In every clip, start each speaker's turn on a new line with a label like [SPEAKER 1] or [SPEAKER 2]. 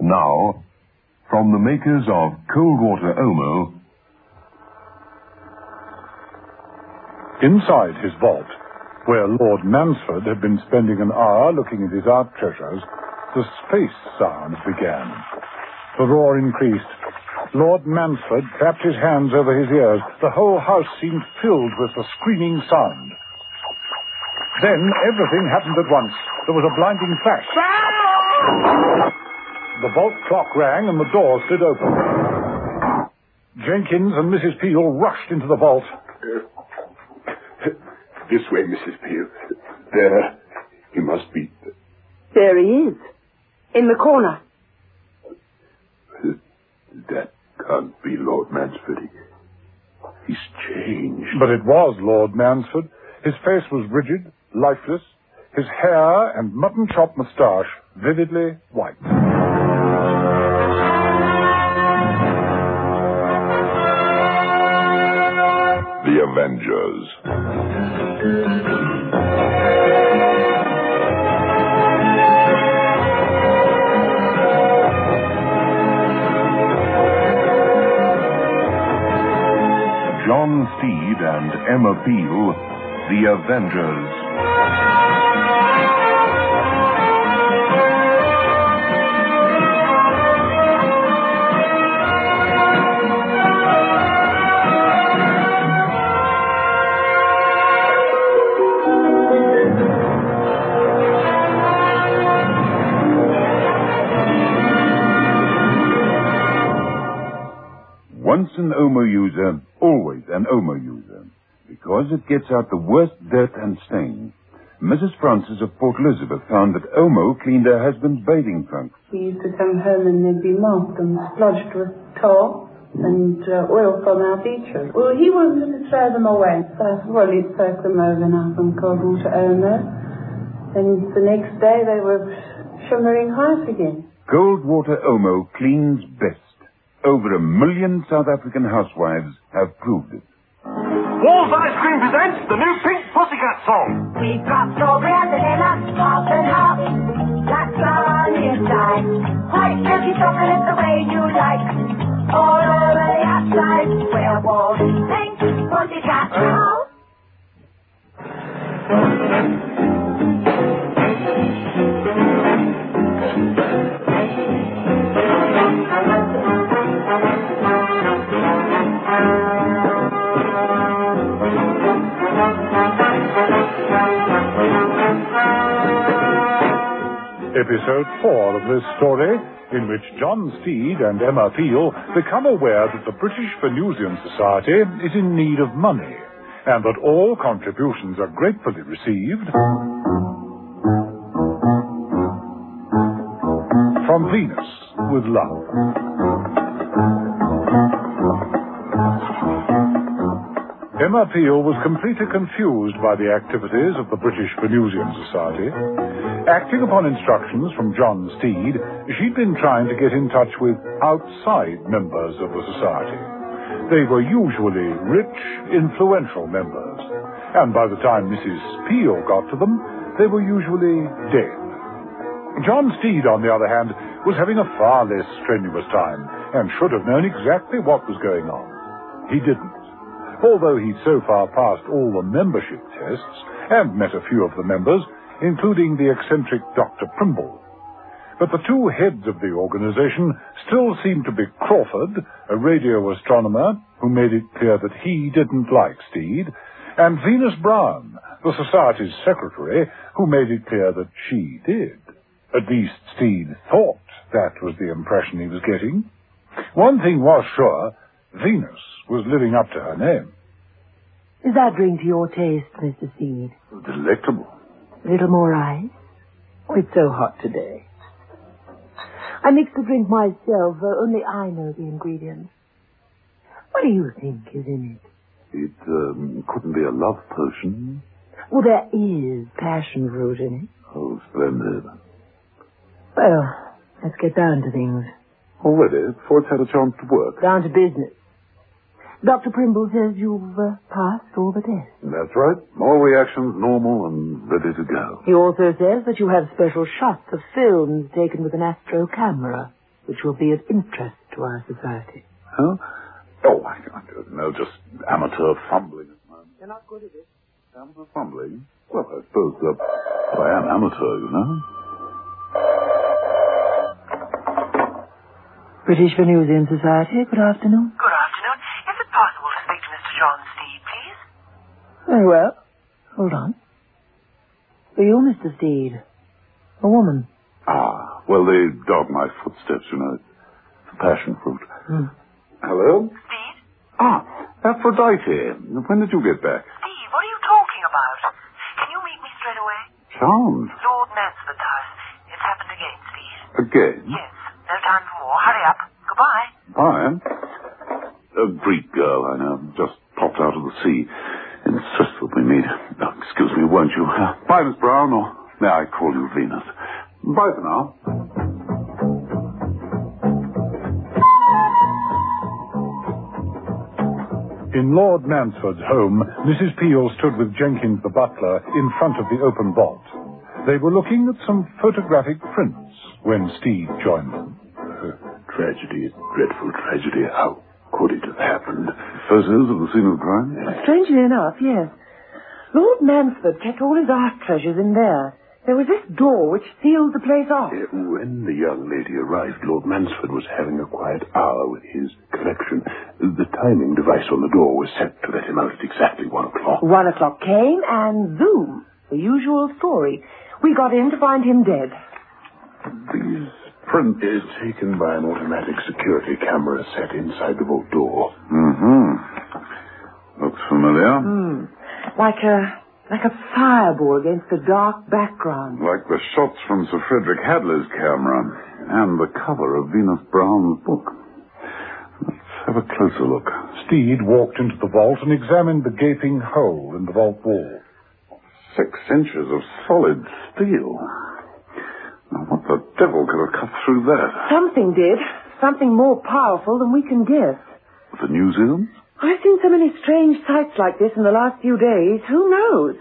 [SPEAKER 1] Now, from the makers of Cold Water Omo,
[SPEAKER 2] Inside his vault, where Lord Mansford had been spending an hour looking at his art treasures, the space sounds began. The roar increased. Lord Mansford clapped his hands over his ears. The whole house seemed filled with the screaming sound. Then everything happened at once. There was a blinding flash. The vault clock rang and the door slid open. Jenkins and Mrs. Peel rushed into the vault.
[SPEAKER 3] Uh, this way, Mrs. Peel. There. He must be.
[SPEAKER 4] There he is. In the corner.
[SPEAKER 3] That can't be Lord Mansford. He's changed.
[SPEAKER 2] But it was Lord Mansford. His face was rigid, lifeless, his hair and mutton chop moustache vividly white.
[SPEAKER 1] Avengers. John Steed and Emma Peel, The Avengers. An Omo user, always an Omo user, because it gets out the worst dirt and stain. Mrs. Francis of Port Elizabeth found that Omo cleaned her husband's bathing trunks.
[SPEAKER 5] We used to come home and they'd be marked and splodged with tar and uh, oil from our beaches. Well, he wanted to throw them away. So, well, he'd soak them overnight on cold water Omo. And the next day they were shimmering white again.
[SPEAKER 1] Cold water Omo cleans best. Over a million South African housewives have proved it.
[SPEAKER 6] Walls Ice Cream presents the new Pink Pussycat song.
[SPEAKER 7] We've got strawberry
[SPEAKER 2] Episode 4 of this story, in which John Steed and Emma Peel become aware that the British Venusian Society is in need of money, and that all contributions are gratefully received from Venus with love. Emma Peel was completely confused by the activities of the British Venusian Society. Acting upon instructions from John Steed, she'd been trying to get in touch with outside members of the society. They were usually rich, influential members, and by the time Mrs. Peel got to them, they were usually dead. John Steed, on the other hand, was having a far less strenuous time and should have known exactly what was going on. He didn't although he'd so far passed all the membership tests and met a few of the members, including the eccentric Dr. Primble. But the two heads of the organization still seemed to be Crawford, a radio astronomer who made it clear that he didn't like Steed, and Venus Brown, the society's secretary, who made it clear that she did. At least Steed thought that was the impression he was getting. One thing was sure, Venus was living up to her name.
[SPEAKER 4] Is that drink to your taste, Mr. Steed?
[SPEAKER 3] Delectable.
[SPEAKER 4] A little more ice? Oh, it's so hot today. I mixed the drink myself, though only I know the ingredients. What do you think is in it?
[SPEAKER 3] It um, couldn't be a love potion.
[SPEAKER 4] Well, there is passion fruit in it.
[SPEAKER 3] Oh, splendid.
[SPEAKER 4] Well, let's get down to things.
[SPEAKER 3] Already, before it's had a chance to work.
[SPEAKER 4] Down to business. Dr. Primble says you've uh, passed all the tests.
[SPEAKER 3] That's right. All reactions normal and ready to go.
[SPEAKER 4] He also says that you have special shots of films taken with an astro camera. which will be of interest to our society.
[SPEAKER 8] Huh? Oh, I, I don't know, just amateur fumbling at the moment.
[SPEAKER 4] You're not good at it.
[SPEAKER 8] Amateur fumbling? Well, I suppose uh, I am amateur, you know.
[SPEAKER 4] British Venusian Society, good afternoon.
[SPEAKER 9] Good afternoon. Is it possible to speak to Mr. John Steed, please?
[SPEAKER 4] Very well. Hold on. Are you Mr. Steed? A woman?
[SPEAKER 8] Ah, well, they dog my footsteps, you know. It's a passion fruit.
[SPEAKER 4] Hmm.
[SPEAKER 8] Hello?
[SPEAKER 9] Steed?
[SPEAKER 8] Ah, Aphrodite. When did you get back?
[SPEAKER 9] Steed, what are you talking about? Can you meet me straight away?
[SPEAKER 8] Sound.
[SPEAKER 9] Lord Mansford's house. It's happened again, Steed.
[SPEAKER 8] Again?
[SPEAKER 9] Yes. No time for more. Hurry up. Goodbye.
[SPEAKER 8] Fine. A Greek girl, I know. Just popped out of the sea. Insists that we meet. Oh, excuse me, won't you? Uh, bye, Miss Brown, or may I call you Venus? Bye for now. In Lord Mansford's home, Mrs. Peel stood with Jenkins the butler in front of the open vault. They were looking at some photographic prints when Steed joined them.
[SPEAKER 3] Tragedy, dreadful tragedy. How could it have happened?
[SPEAKER 8] Photos of the scene of the crime?
[SPEAKER 4] Strangely enough, yes. Lord Mansford kept all his art treasures in there. There was this door which sealed the place off.
[SPEAKER 3] Uh, When the young lady arrived, Lord Mansford was having a quiet hour with his collection. The timing device on the door was set to let him out at exactly one o'clock.
[SPEAKER 4] One o'clock came, and zoom, the usual story. We got in to find him dead.
[SPEAKER 3] These print is taken by an automatic security camera set inside the vault door.
[SPEAKER 8] Mm-hmm. Looks familiar.
[SPEAKER 4] Hmm. Like a like a fireball against a dark background.
[SPEAKER 8] Like the shots from Sir Frederick Hadley's camera and the cover of Venus Brown's book. Let's have a closer look.
[SPEAKER 2] Steed walked into the vault and examined the gaping hole in the vault wall.
[SPEAKER 8] Six inches of solid steel. Now, what the devil could have cut through that?
[SPEAKER 4] Something did. Something more powerful than we can guess.
[SPEAKER 8] The New Zealand?
[SPEAKER 4] I've seen so many strange sights like this in the last few days. Who knows?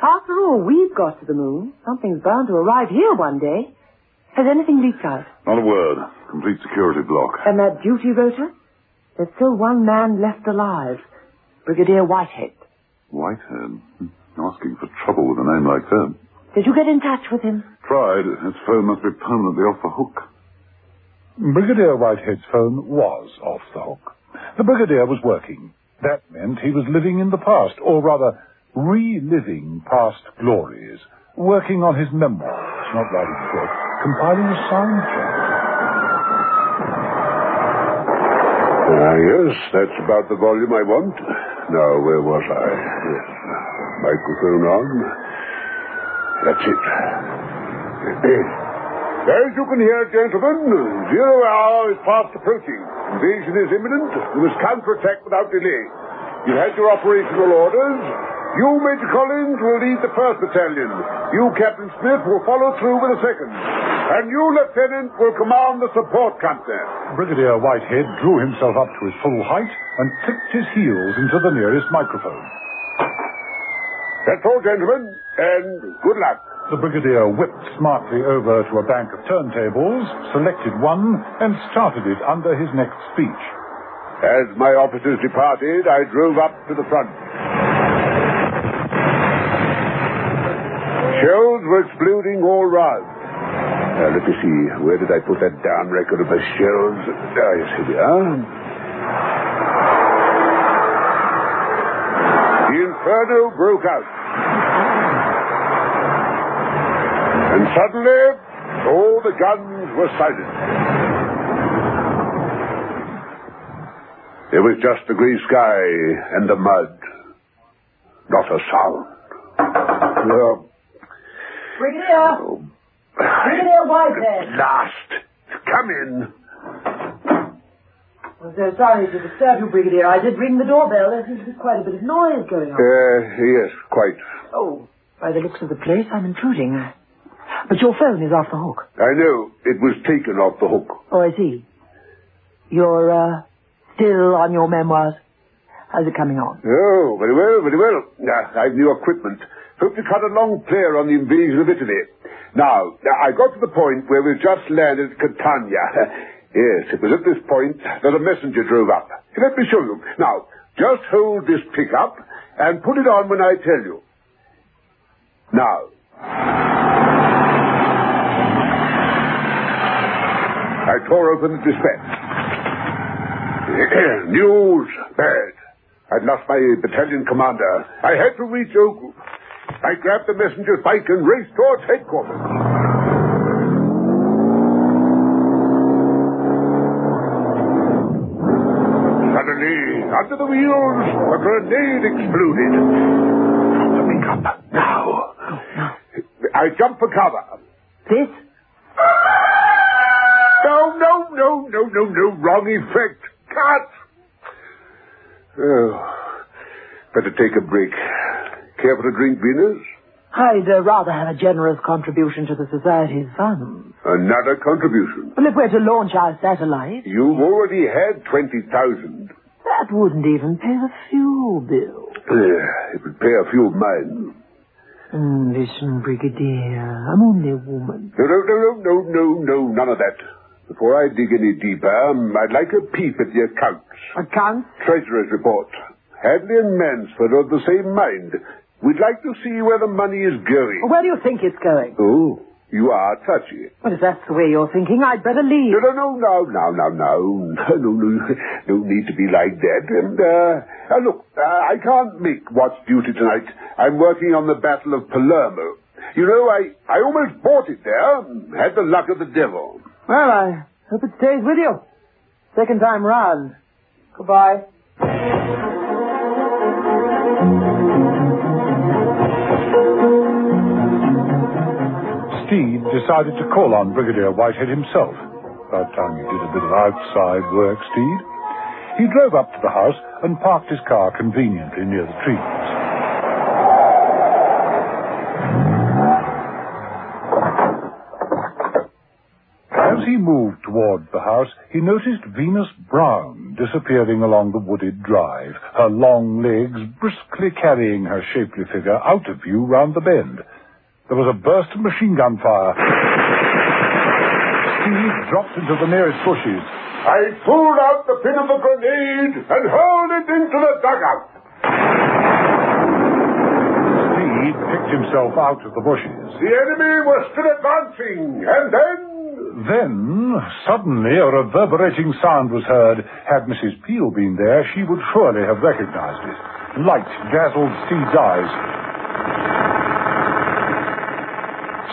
[SPEAKER 4] After all, we've got to the moon. Something's bound to arrive here one day. Has anything leaked out?
[SPEAKER 8] Not a word. Complete security block.
[SPEAKER 4] And that duty rota? There's still one man left alive. Brigadier Whitehead.
[SPEAKER 8] Whitehead. Hmm. Asking for trouble with a name like that.
[SPEAKER 4] Did you get in touch with him?
[SPEAKER 8] Tried. His phone must be permanently off the hook.
[SPEAKER 2] Brigadier Whitehead's phone was off the hook. The Brigadier was working. That meant he was living in the past, or rather, reliving past glories, working on his memoirs, not writing a book, compiling a soundtrack.
[SPEAKER 3] Ah, yes, that's about the volume I want. Now, where was I? Yes. Microphone on. That's it. As you can hear, gentlemen, zero hour is fast approaching. Invasion is imminent. We must counterattack without delay. You had your operational orders. You, Major Collins, will lead the first battalion. You, Captain Smith, will follow through with the second. And you, Lieutenant, will command the support company.
[SPEAKER 2] Brigadier Whitehead drew himself up to his full height and clicked his heels into the nearest microphone.
[SPEAKER 3] That's all, gentlemen, and good luck.
[SPEAKER 2] The Brigadier whipped smartly over to a bank of turntables, selected one, and started it under his next speech.
[SPEAKER 3] As my officers departed, I drove up to the front. Shells were exploding all round. Now, let me see. Where did I put that down record of the shells? Ah, yes, here we are. Inferno broke out. And suddenly, all the guns were silent. It was just the grey sky and the mud. Not a sound. No.
[SPEAKER 4] Brigadier!
[SPEAKER 3] Oh,
[SPEAKER 4] Brigadier Whitehead!
[SPEAKER 3] Last. Come in.
[SPEAKER 4] I'm so sorry to disturb you, Brigadier. I did ring the doorbell. There seems to be quite a bit of noise going on.
[SPEAKER 3] Uh, yes, quite.
[SPEAKER 4] Oh, by the looks of the place, I'm intruding. But your phone is off the hook.
[SPEAKER 3] I know. It was taken off the hook.
[SPEAKER 4] Oh, I see. You're, uh, still on your memoirs? How's it coming on?
[SPEAKER 3] Oh, very well, very well. Uh, I've new equipment. Hope to cut a long player on the invasion of Italy. Now, I got to the point where we've just landed at Catania. Yes, it was at this point that a messenger drove up. Let me show you. Now, just hold this pickup and put it on when I tell you. Now. I tore open the dispatch. News bad. I'd lost my battalion commander. I had to reach Ogu. I grabbed the messenger's bike and raced towards headquarters. The wheels, a grenade exploded. The pickup. Now. I jump for cover.
[SPEAKER 4] This?
[SPEAKER 3] No, no, no, no, no, no. Wrong effect. Cut. Oh, better take a break. Care for a drink, Venus?
[SPEAKER 4] I'd uh, rather have a generous contribution to the Society's funds.
[SPEAKER 3] Another contribution.
[SPEAKER 4] Well, if we're to launch our satellite,
[SPEAKER 3] You've already had 20,000.
[SPEAKER 4] That wouldn't even pay the fuel bill.
[SPEAKER 3] Uh, it would pay a few of mine.
[SPEAKER 4] Mm, listen, Brigadier, I'm only a woman.
[SPEAKER 3] No, no, no, no, no, no, no, none of that. Before I dig any deeper, um, I'd like a peep at the accounts.
[SPEAKER 4] Accounts?
[SPEAKER 3] Treasurer's report. Hadley and Mansford are of the same mind. We'd like to see where the money is going.
[SPEAKER 4] Where do you think it's going?
[SPEAKER 3] Oh, you are touchy.
[SPEAKER 4] Well, if that's the way you're thinking, I'd better leave.
[SPEAKER 3] No, no, no, no, no, no, no, no, no, no need to be like that. And, uh, uh look, uh, I can't make watch duty tonight. I'm working on the Battle of Palermo. You know, I, I almost bought it there. Had the luck of the devil.
[SPEAKER 4] Well, I hope it stays with you. Second time round. Goodbye.
[SPEAKER 2] Decided to call on Brigadier Whitehead himself. About time he did a bit of outside work, Steed. He drove up to the house and parked his car conveniently near the trees. As he moved toward the house, he noticed Venus Brown disappearing along the wooded drive, her long legs briskly carrying her shapely figure out of view round the bend. There was a burst of machine gun fire. Steed dropped into the nearest bushes.
[SPEAKER 3] I pulled out the pin of the grenade and hurled it into the dugout.
[SPEAKER 2] Steed picked himself out of the bushes.
[SPEAKER 3] The enemy was still advancing, and then
[SPEAKER 2] Then, suddenly, a reverberating sound was heard. Had Mrs. Peel been there, she would surely have recognized it. Light dazzled Steed's eyes.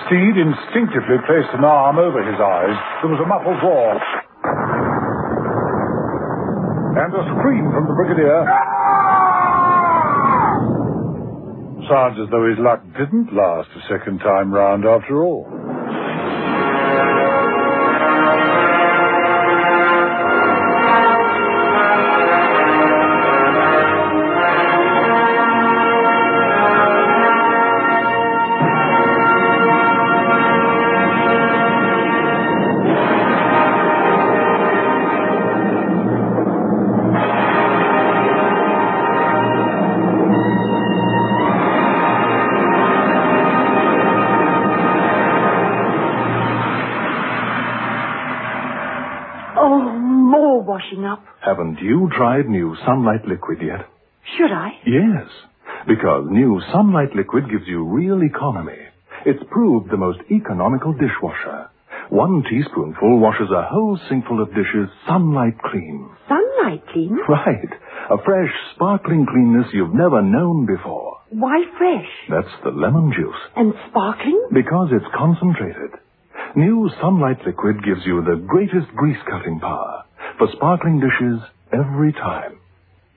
[SPEAKER 2] Steed instinctively placed an arm over his eyes. There was a muffled roar. And a scream from the Brigadier. Sounds as though his luck didn't last a second time round after all.
[SPEAKER 10] Haven't you tried new Sunlight Liquid yet?
[SPEAKER 4] Should I?
[SPEAKER 10] Yes, because new Sunlight Liquid gives you real economy. It's proved the most economical dishwasher. One teaspoonful washes a whole sinkful of dishes sunlight clean.
[SPEAKER 4] Sunlight clean?
[SPEAKER 10] Right. A fresh, sparkling cleanness you've never known before.
[SPEAKER 4] Why fresh?
[SPEAKER 10] That's the lemon juice.
[SPEAKER 4] And sparkling?
[SPEAKER 10] Because it's concentrated. New Sunlight Liquid gives you the greatest grease cutting power for sparkling dishes every time.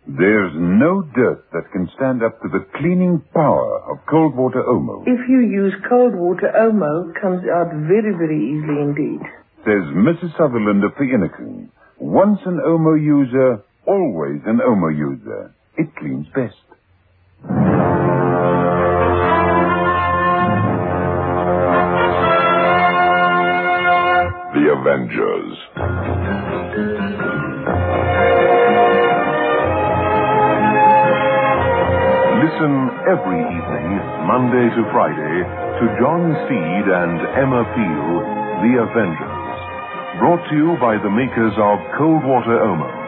[SPEAKER 1] There's no dirt that can stand up to the cleaning power of cold water Omo,
[SPEAKER 5] If you use cold water, Omo comes out very, very easily indeed.
[SPEAKER 1] says Mrs. Sutherland of the Innikin. Once an Omo user, always an Omo user. It cleans best.
[SPEAKER 11] The Avengers. Listen every evening, Monday to Friday, to John Steed and Emma Peel, The Avengers. Brought to you by the makers of Cold Water Omo.